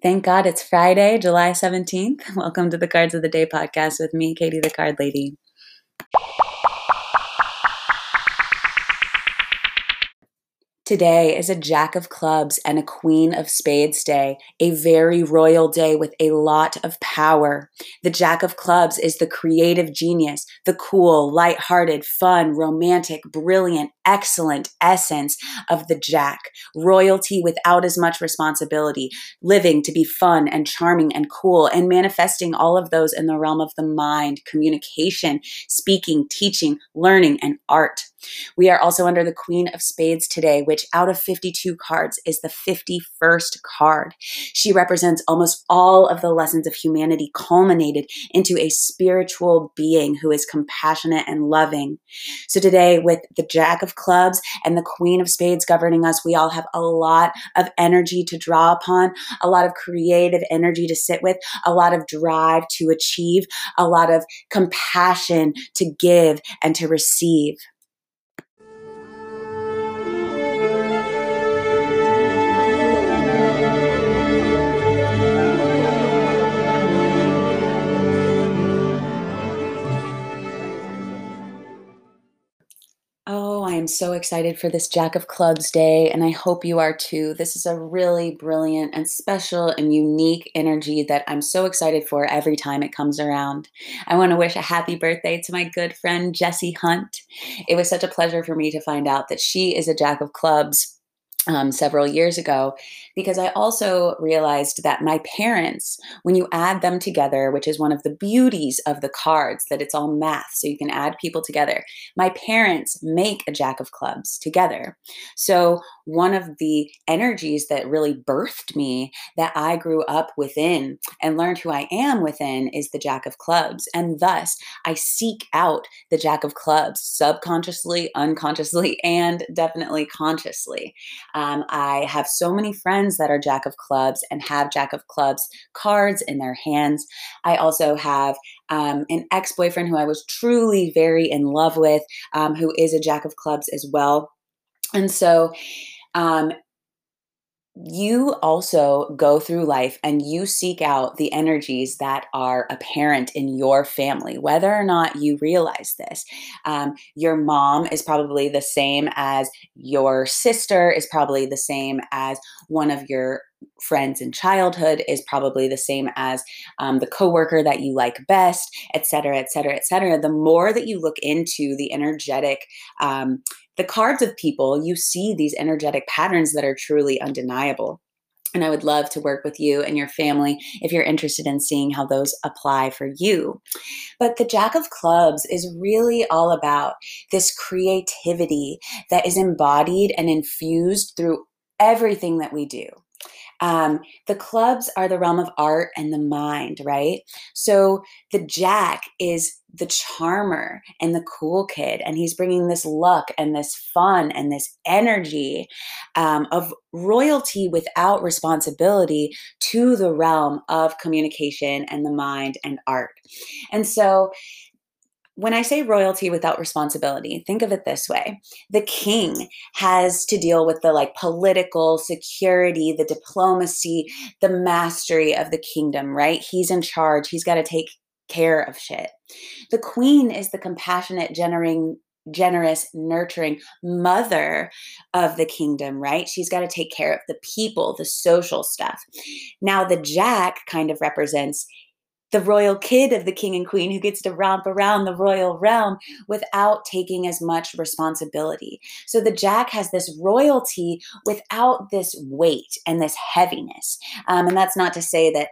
Thank God it's Friday, July 17th. Welcome to the Cards of the Day podcast with me, Katie the Card Lady. Today is a Jack of Clubs and a Queen of Spades day, a very royal day with a lot of power. The Jack of Clubs is the creative genius, the cool, light-hearted, fun, romantic, brilliant, excellent essence of the Jack. Royalty without as much responsibility, living to be fun and charming and cool, and manifesting all of those in the realm of the mind, communication, speaking, teaching, learning, and art. We are also under the Queen of Spades today, which out of 52 cards is the 51st card. She represents almost all of the lessons of humanity culminated into a spiritual being who is compassionate and loving. So today, with the Jack of Clubs and the Queen of Spades governing us, we all have a lot of energy to draw upon, a lot of creative energy to sit with, a lot of drive to achieve, a lot of compassion to give and to receive. Am so excited for this Jack of Clubs day, and I hope you are too. This is a really brilliant and special and unique energy that I'm so excited for every time it comes around. I want to wish a happy birthday to my good friend Jessie Hunt. It was such a pleasure for me to find out that she is a Jack of Clubs um, several years ago because I also realized that my parents, when you add them together, which is one of the beauties of the cards, that it's all math, so you can add people together. My parents make a jack of clubs together. So, one of the energies that really birthed me that I grew up within and learned who I am within is the jack of clubs. And thus, I seek out the jack of clubs subconsciously, unconsciously, and definitely consciously. Um, I have so many friends that are Jack of Clubs and have Jack of Clubs cards in their hands. I also have um, an ex boyfriend who I was truly very in love with, um, who is a Jack of Clubs as well. And so, um, you also go through life and you seek out the energies that are apparent in your family, whether or not you realize this. Um, your mom is probably the same as your sister, is probably the same as one of your friends in childhood is probably the same as um, the coworker that you like best et cetera et cetera et cetera the more that you look into the energetic um, the cards of people, you see these energetic patterns that are truly undeniable. And I would love to work with you and your family if you're interested in seeing how those apply for you. But the Jack of Clubs is really all about this creativity that is embodied and infused through everything that we do. Um, the clubs are the realm of art and the mind, right? So the Jack is the charmer and the cool kid, and he's bringing this luck and this fun and this energy um, of royalty without responsibility to the realm of communication and the mind and art. And so when I say royalty without responsibility, think of it this way. The king has to deal with the like political security, the diplomacy, the mastery of the kingdom, right? He's in charge. He's got to take care of shit. The queen is the compassionate, generating, generous, nurturing mother of the kingdom, right? She's got to take care of the people, the social stuff. Now, the jack kind of represents the royal kid of the king and queen who gets to romp around the royal realm without taking as much responsibility. So the Jack has this royalty without this weight and this heaviness. Um, and that's not to say that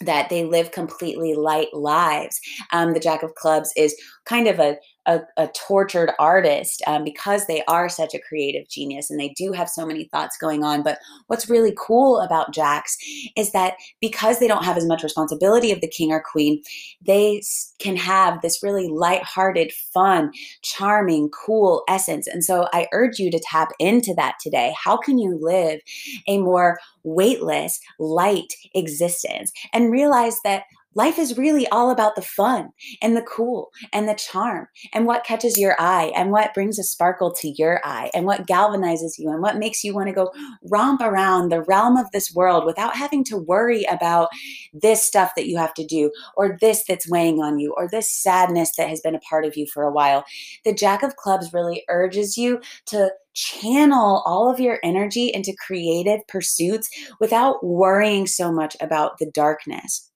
that they live completely light lives. Um, the Jack of Clubs is kind of a, a, a tortured artist um, because they are such a creative genius and they do have so many thoughts going on. But what's really cool about Jacks is that because they don't have as much responsibility of the king or queen, they can have this really light-hearted, fun, charming, cool essence. And so I urge you to tap into that today. How can you live a more weightless, light existence and realize that life is really all about the fun and the cool and the charm and what catches your eye and what brings a sparkle to your eye and what galvanizes you and what makes you want to go romp around the realm of this world without having to worry about this stuff that you have to do or this that's weighing on you or this sadness that has been a part of you for a while. The Jack of Clubs really urges you to channel all of your energy into creative pursuits without worrying so much about the darkness.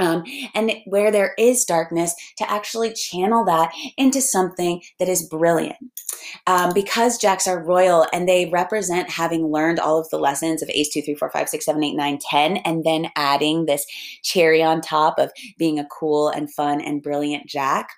Um, and where there is darkness, to actually channel that into something that is brilliant. Um, because Jacks are royal and they represent having learned all of the lessons of Ace 2, 3, 4, 5, 6, 7, 8, 9, 10, and then adding this cherry on top of being a cool and fun and brilliant Jack.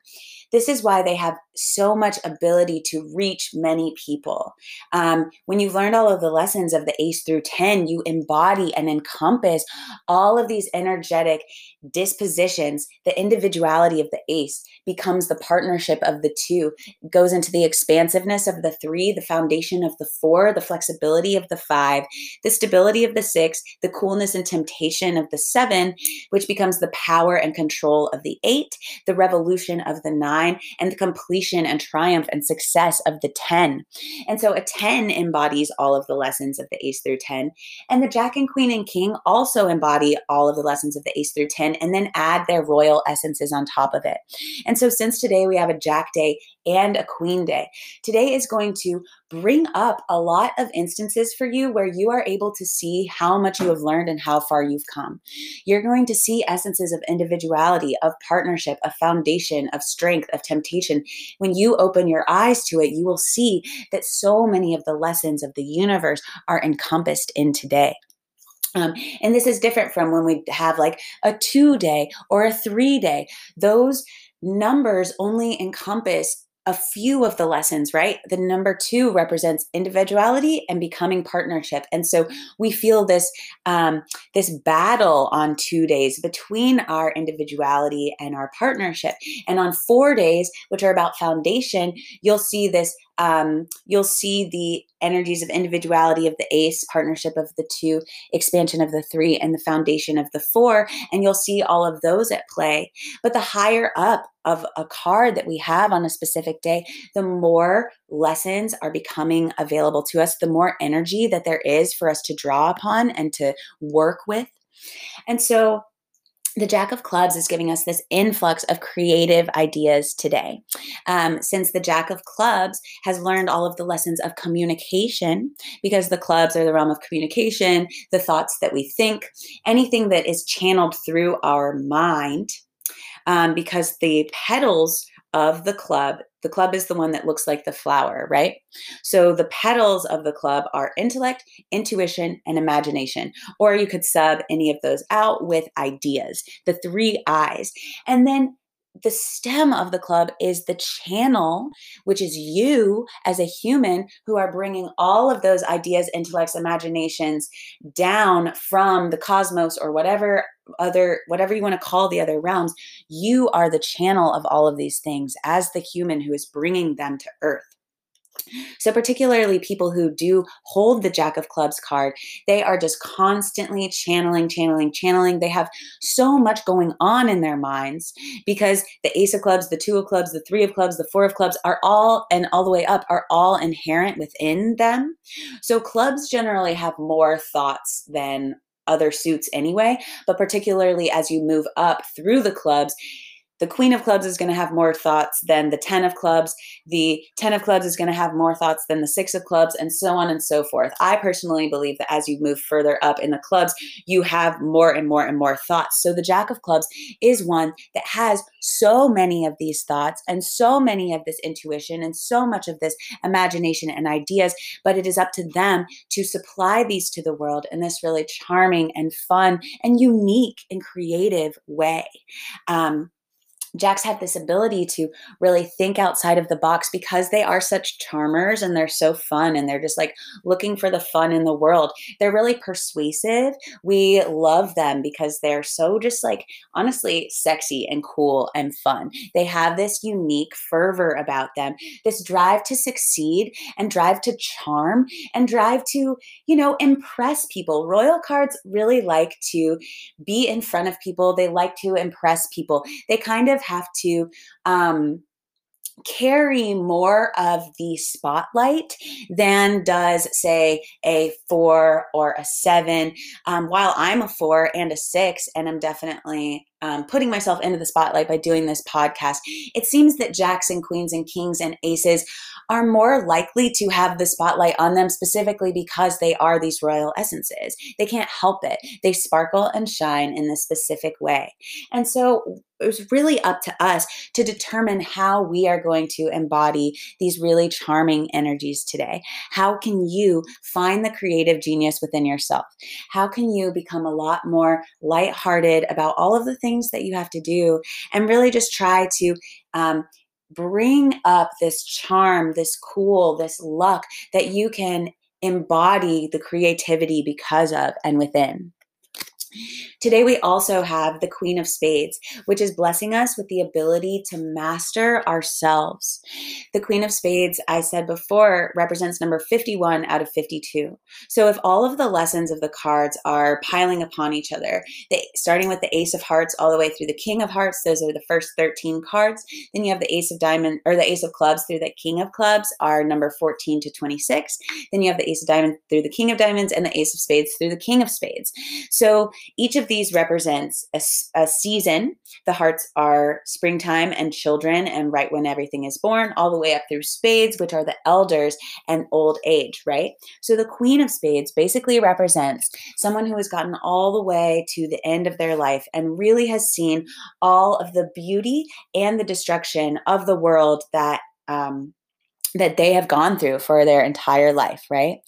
This is why they have so much ability to reach many people. Um, when you've learned all of the lessons of the ACE through 10, you embody and encompass all of these energetic dispositions. The individuality of the ACE becomes the partnership of the two, goes into the expansiveness of the three, the foundation of the four, the flexibility of the five, the stability of the six, the coolness and temptation of the seven, which becomes the power and control of the eight, the revolution of the nine, and the completion and triumph and success of the 10. And so a 10 embodies all of the lessons of the ace through 10. And the jack and queen and king also embody all of the lessons of the ace through 10 and then add their royal essences on top of it. And so since today we have a jack day and a queen day, today is going to bring up a lot of instances for you where you are able to see how much you have learned and how far you've come. You're going to see essences of individuality, of partnership, of foundation, of strength, of temptation. When you open your eyes to it, you will see that so many of the lessons of the universe are encompassed in today. Um, and this is different from when we have like a two day or a three day. Those numbers only encompass a few of the lessons, right? The number two represents individuality and becoming partnership, and so we feel this um, this battle on two days between our individuality and our partnership. And on four days, which are about foundation, you'll see this um, you'll see the energies of individuality of the ace, partnership of the two, expansion of the three, and the foundation of the four. And you'll see all of those at play. But the higher up of a card that we have on a specific day, the more lessons are becoming available to us, the more energy that there is for us to draw upon and to work with. And so the Jack of Clubs is giving us this influx of creative ideas today. Um, since the Jack of Clubs has learned all of the lessons of communication, because the clubs are the realm of communication, the thoughts that we think, anything that is channeled through our mind, um, because the petals of the club the club is the one that looks like the flower, right? So the petals of the club are intellect, intuition, and imagination. Or you could sub any of those out with ideas, the three eyes. And then the stem of the club is the channel, which is you as a human who are bringing all of those ideas, intellects, imaginations down from the cosmos or whatever other, whatever you want to call the other realms. You are the channel of all of these things as the human who is bringing them to earth. So, particularly people who do hold the Jack of Clubs card, they are just constantly channeling, channeling, channeling. They have so much going on in their minds because the Ace of Clubs, the Two of Clubs, the Three of Clubs, the Four of Clubs are all, and all the way up, are all inherent within them. So, clubs generally have more thoughts than other suits anyway, but particularly as you move up through the clubs, the queen of clubs is going to have more thoughts than the 10 of clubs. The 10 of clubs is going to have more thoughts than the 6 of clubs and so on and so forth. I personally believe that as you move further up in the clubs you have more and more and more thoughts. So the jack of clubs is one that has so many of these thoughts and so many of this intuition and so much of this imagination and ideas but it is up to them to supply these to the world in this really charming and fun and unique and creative way. Um, Jacks have this ability to really think outside of the box because they are such charmers and they're so fun and they're just like looking for the fun in the world. They're really persuasive. We love them because they're so just like honestly sexy and cool and fun. They have this unique fervor about them, this drive to succeed and drive to charm and drive to, you know, impress people. Royal cards really like to be in front of people, they like to impress people. They kind have to um, carry more of the spotlight than does, say, a four or a seven. Um, while I'm a four and a six, and I'm definitely um, putting myself into the spotlight by doing this podcast, it seems that jacks and queens and kings and aces are more likely to have the spotlight on them specifically because they are these royal essences. They can't help it. They sparkle and shine in this specific way. And so it was really up to us to determine how we are going to embody these really charming energies today. How can you find the creative genius within yourself? How can you become a lot more lighthearted about all of the things that you have to do and really just try to um, bring up this charm, this cool, this luck that you can embody the creativity because of and within. Today, we also have the Queen of Spades, which is blessing us with the ability to master ourselves. The Queen of Spades, I said before, represents number 51 out of 52. So, if all of the lessons of the cards are piling upon each other, starting with the Ace of Hearts all the way through the King of Hearts, those are the first 13 cards. Then you have the Ace of Diamond or the Ace of Clubs through the King of Clubs, are number 14 to 26. Then you have the Ace of Diamonds through the King of Diamonds and the Ace of Spades through the King of Spades. So, each of these represents a, a, season. The hearts are springtime and children, and right when everything is born, all the way up through spades, which are the elders, and old age, right? So the Queen of Spades basically represents someone who has gotten all the way to the end of their life and really has seen all of the beauty and the destruction of the world that um, that they have gone through for their entire life, right?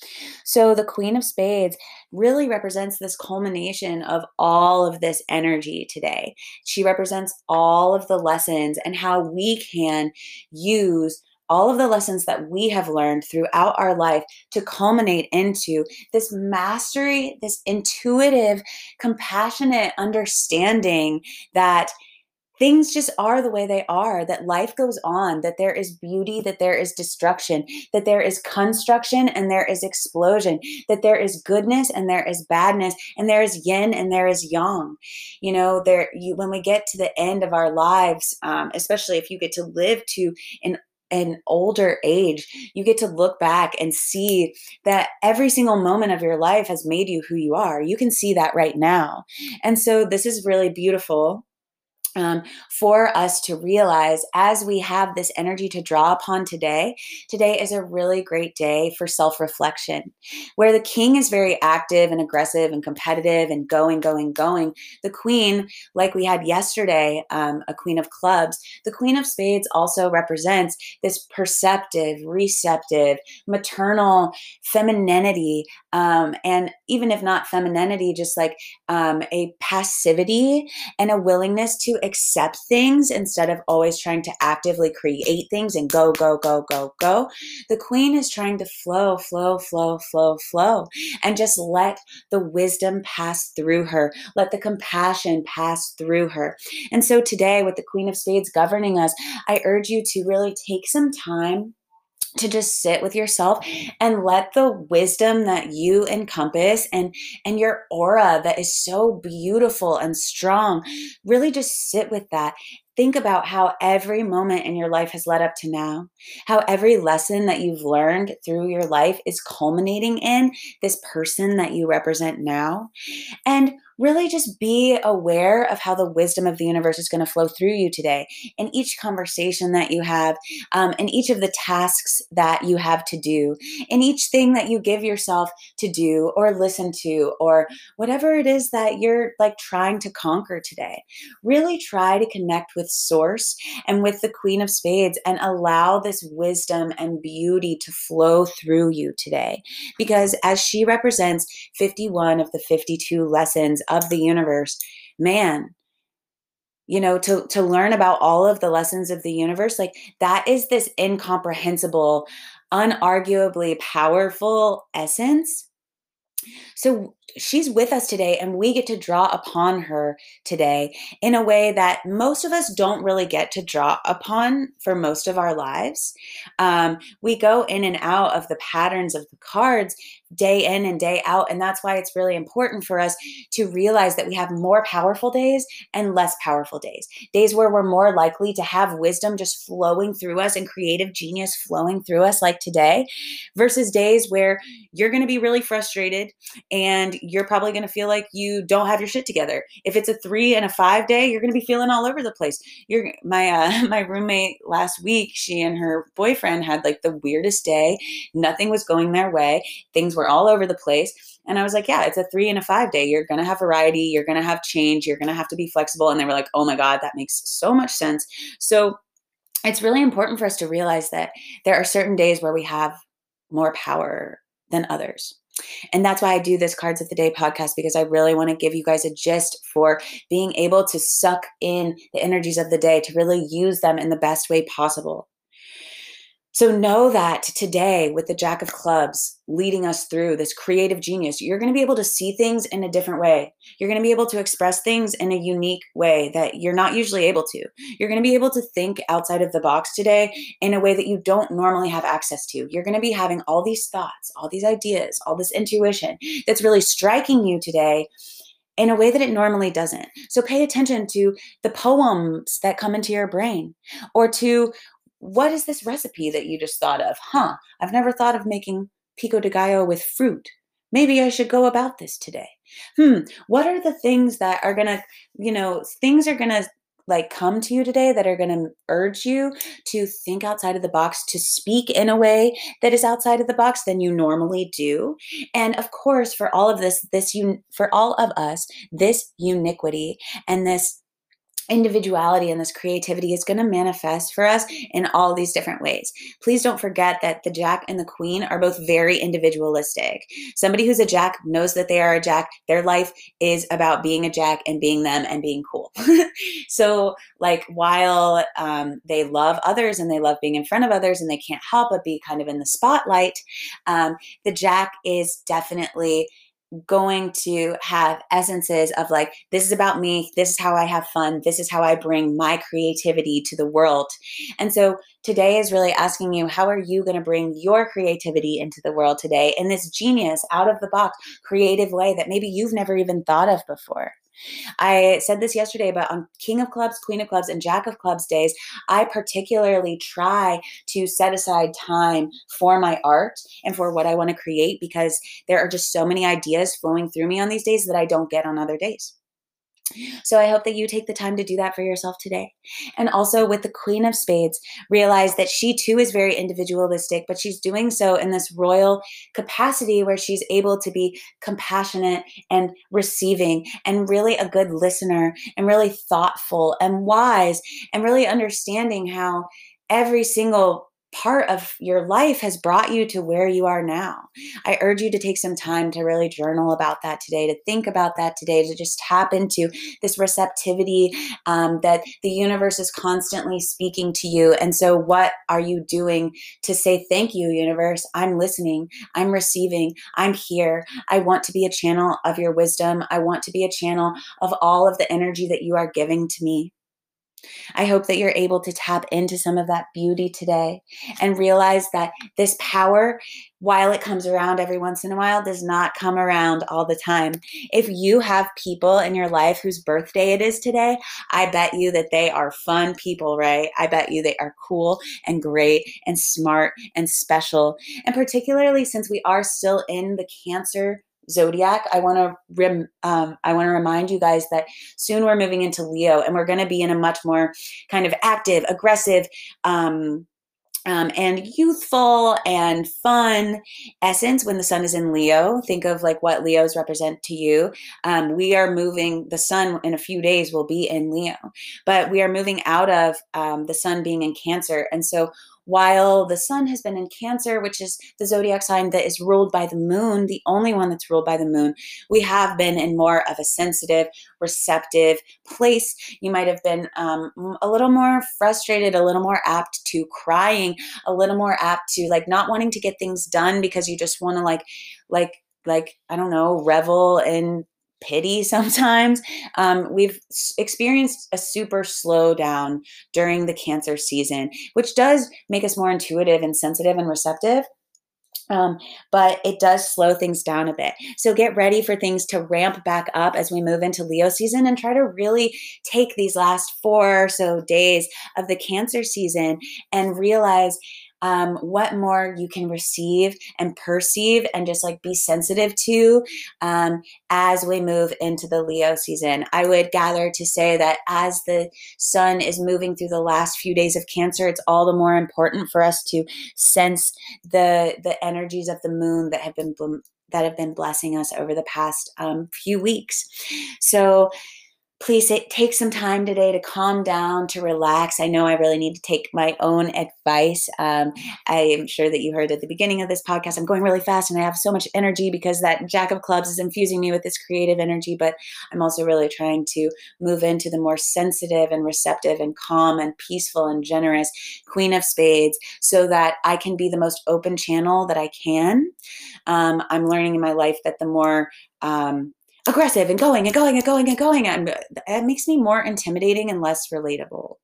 So the Queen of Spades really represents this culmination of all of this energy today. She represents all of the lessons and how we can use all of the lessons that we have learned throughout our life to culminate into this mastery, this intuitive, compassionate understanding that things just are the way they are, that life goes on, that there is beauty, that there is destruction, that there is construction and there is explosion, that there is goodness and there is badness, and there is yin and there is yang. You know, there you when we get to the end of our lives, um, especially if you get to live to an an older age, you get to look back and see that every single moment of your life has made you who you are. You can see that right now. And so this is really beautiful um, for us to realize as we have this energy to draw upon today, today is a really great day for self reflection. Where the king is very active and aggressive and competitive and going, going, going, the queen, like we had yesterday, um, a queen of clubs, the queen of spades also represents this perceptive, receptive, maternal femininity. Um, and even if not femininity, just like um, a passivity and a willingness to accept things instead of always trying to actively create things and go, go, go, go, go. The queen is trying to flow, flow, flow, flow, flow, and just let the wisdom pass through her, let the compassion pass through her. And so today, with the Queen of Spades governing us, I urge you to really take some time to just sit with yourself and let the wisdom that you encompass and and your aura that is so beautiful and strong really just sit with that. Think about how every moment in your life has led up to now how every lesson that you've learned through your life is culminating in this person that you represent now. And really just be aware of how the wisdom of the universe is going to flow through you today in each conversation that you have, um, in each of the tasks that you have to do, in each thing that you give yourself to do or listen to, or whatever it is that you're like trying to conquer today. Really try to connect with Source and with the Queen of Spades and allow this wisdom and beauty to flow through you today. Because as she represents 51 of the 52 lessons of the universe, man, you know to to learn about all of the lessons of the universe like that is this incomprehensible unarguably powerful essence so she's with us today, and we get to draw upon her today in a way that most of us don't really get to draw upon for most of our lives. Um, we go in and out of the patterns of the cards day in and day out. And that's why it's really important for us to realize that we have more powerful days and less powerful days. Days where we're more likely to have wisdom just flowing through us and creative genius flowing through us, like today, versus days where you're going to be really frustrated and you're probably going to feel like you don't have your shit together. If it's a three and a five day, you're going to be feeling all over the place. You're my uh, my roommate last week. She and her boyfriend had like the weirdest day. Nothing was going their way. Things were all over the place. And I was like, yeah, it's a three and a five day. You're going to have variety. You're going to have change. You're going to have to be flexible. And they were like, oh my God, that makes so much sense. So it's really important for us to realize that there are certain days where we have more power than others. And that's why I do this Cards of the Day podcast because I really want to give you guys a gist for being able to suck in the energies of the day to really use them in the best way possible. So know that today, with the Jack of Clubs leading us through this creative genius, you're going to be able to see things in a different way. You're going to be able to express things in a unique way that you're not usually able to. You're going to be able to think outside of the box today in a way that you don't normally have access to. You're going to be having all these thoughts, all these ideas, all this intuition that's really striking you today in a way that it normally doesn't. So pay attention to the poems that come into your brain or to what is this recipe that you just thought of? Huh, I've never thought of making pico de gallo with fruit. Maybe I should go about this today. Hmm, what are the things that are going to, you know, things are going to like come to you today that are going to urge you to think outside of the box to speak in a way that is outside of the box than you normally do and of course for all of this this un- for all of us this uniquity and this individuality and this creativity is going to manifest for us in all these different ways. Please don't forget that the Jack and the Queen are both very individualistic. Somebody who's a Jack knows that they are a Jack. Their life is about being a Jack and being them and being cool. so, like, while um, they love others and they love being in front of others and they can't help but be kind of in the spotlight, um, the Jack is definitely going to have essences of like this is about me this is how i have fun this is how i bring my creativity to the world. And so today is really asking you how are you going to bring your creativity into the world today in this genius out of the box creative way that maybe you've never even thought of before I said this yesterday, but on King of Clubs, Queen of Clubs, and Jack of Clubs days, I particularly try to set aside time for my art and for what I want to create because there are just so many ideas flowing through me on these days that I don't get on other days. So I hope that you take the time to do that for yourself today. And also with the Queen of Spades, realize that she too is very individualistic, but she's doing so in this royal capacity where she's able to be compassionate and receiving and really a good listener and really thoughtful and wise and really understanding how every single part of your life has brought you to where you are now. I urge you to take some time to really journal about that today, to think about that today, to just tap into this receptivity um, that the universe is constantly speaking to you. And so, what are you doing to say, Thank you, universe? I'm listening, I'm receiving, I'm here. I want to be a channel of your wisdom. I want to be a channel of all of the energy that you are giving to me. I hope that you're able to tap into some of that beauty today and realize that this power, while it comes around every once in a while, does not come around all the time. If you have people in your life whose birthday it is today, I bet you that they are fun people, right? I bet you they are cool and great and smart and special. And particularly since we are still in the Cancer zodiac i want to rem, um, i want to remind you guys that soon we're moving into leo and we're going to be in a much more kind of active aggressive um, um, and youthful and fun essence when the sun is in Leo. Think of like what Leos represent to you. Um, we are moving, the sun in a few days will be in Leo, but we are moving out of um, the sun being in Cancer. And so while the sun has been in Cancer, which is the zodiac sign that is ruled by the moon, the only one that's ruled by the moon, we have been in more of a sensitive, receptive place. You might have been um, a little more frustrated, a little more apt to crying, a little more apt to like not wanting to get things done because you just want to like, like, like, I don't know, revel in pity sometimes. Um, we've experienced a super slowdown during the cancer season, which does make us more intuitive and sensitive and receptive. Um, but it does slow things down a bit. So get ready for things to ramp back up as we move into Leo season and try to really take these last four or so days of the Cancer season and realize um, what more you can receive and perceive and just like be sensitive to um, as we move into the Leo season. I would gather to say that as the sun is moving through the last few days of Cancer, it's all the more important for us to sense the the energies of the moon that have been that have been blessing us over the past um, few weeks. So please take some time today to calm down, to relax. I know I really need to take my own advice. Um, I am sure that you heard at the beginning of this podcast, I'm going really fast and I have so much energy because that Jack of Clubs is infusing me with this creative energy. But I'm also really trying to move into the more sensitive and receptive and calm and peaceful and generous Queen of Spades so that I can be the most open channel that I can. Um, I'm learning in my life that the more um, aggressive and going and going and going and going. And it makes me more intimidating and less relatable.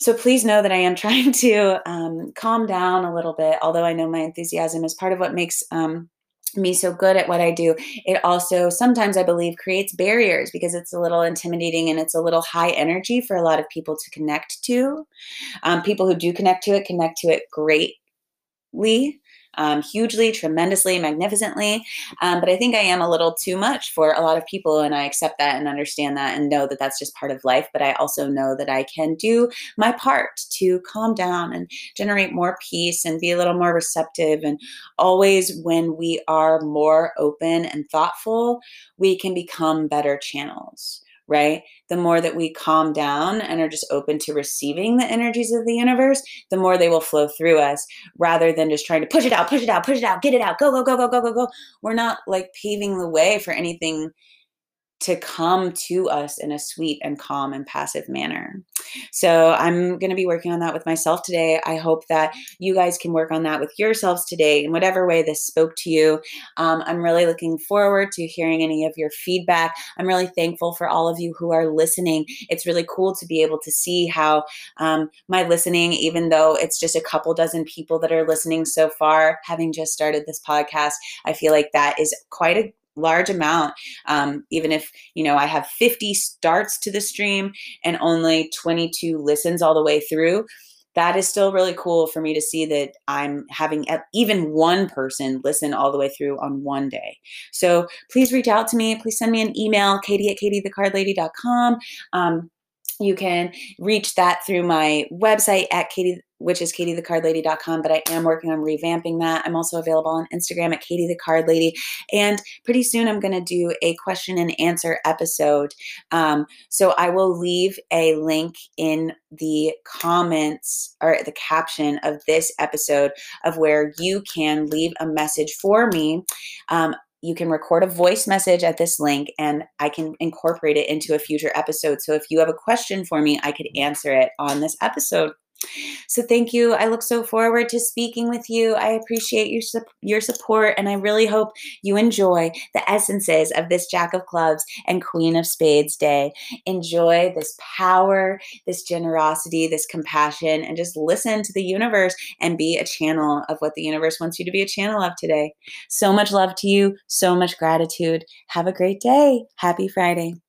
So please know that I am trying to um, calm down a little bit, although I know my enthusiasm is part of what makes um, me so good at what I do. It also sometimes I believe creates barriers because it's a little intimidating and it's a little high energy for a lot of people to connect to. Um, people who do connect to it connect to it greatly um, hugely, tremendously, magnificently. Um, but I think I am a little too much for a lot of people, and I accept that and understand that and know that that's just part of life. But I also know that I can do my part to calm down and generate more peace and be a little more receptive. And always, when we are more open and thoughtful, we can become better channels right? The more that we calm down and are just open to receiving the energies of the universe, the more they will flow through us rather than just trying to push it out, push it out, push it out, get it out, go, go, go, go, go, go, go. We're not like paving the way for anything to come to us in a sweet and calm and passive manner. So I'm going to be working on that with myself today. I hope that you guys can work on that with yourselves today in whatever way this spoke to you. Um, I'm really looking forward to hearing any of your feedback. I'm really thankful for all of you who are listening. It's really cool to be able to see how um, my listening, even though it's just a couple dozen people that are listening so far, having just started this podcast, I feel like that is quite a large amount um, even if you know i have 50 starts to the stream and only 22 listens all the way through that is still really cool for me to see that i'm having even one person listen all the way through on one day. So please reach out to me. Please send me an email katie at katiethecardlady.com um, you can reach that through my website at katie which is katiethecardlady.com, but I am working on revamping that. I'm also available on Instagram at Katie the Card Lady. And pretty soon I'm going to do a question and answer episode. Um, so I will leave a link in the comments or the caption of this episode of where you can leave a message for me. Um, you can record a voice message at this link and I can incorporate it into a future episode. So if you have a question for me, I could answer it on this episode. So thank you. I look so forward to speaking with you. I appreciate your your support and I really hope you enjoy the essences of this Jack of Clubs and Queen of Spades day. Enjoy this power, this generosity, this compassion and just listen to the universe and be a channel of what the universe wants you to be a channel of today. So much love to you, so much gratitude. Have a great day. Happy Friday.